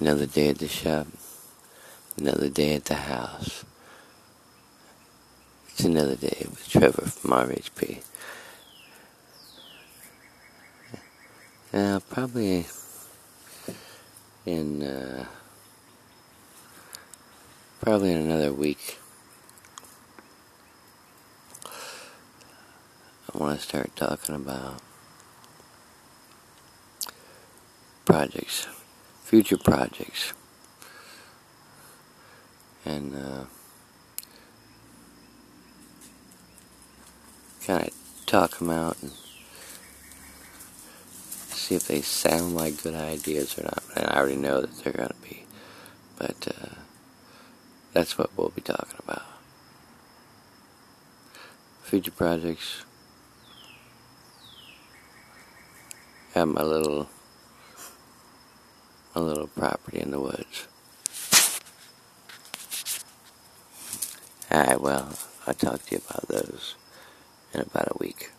Another day at the shop. Another day at the house. It's another day with Trevor from RHP. Uh, probably in uh, probably in another week. I want to start talking about projects, future projects, and uh, kind of talk them out and see if they sound like good ideas or not. And I already know that they're going to be, but uh, that's what we'll be talking about. Future projects. Have my little my little property in the woods. Alright, well, I'll talk to you about those in about a week.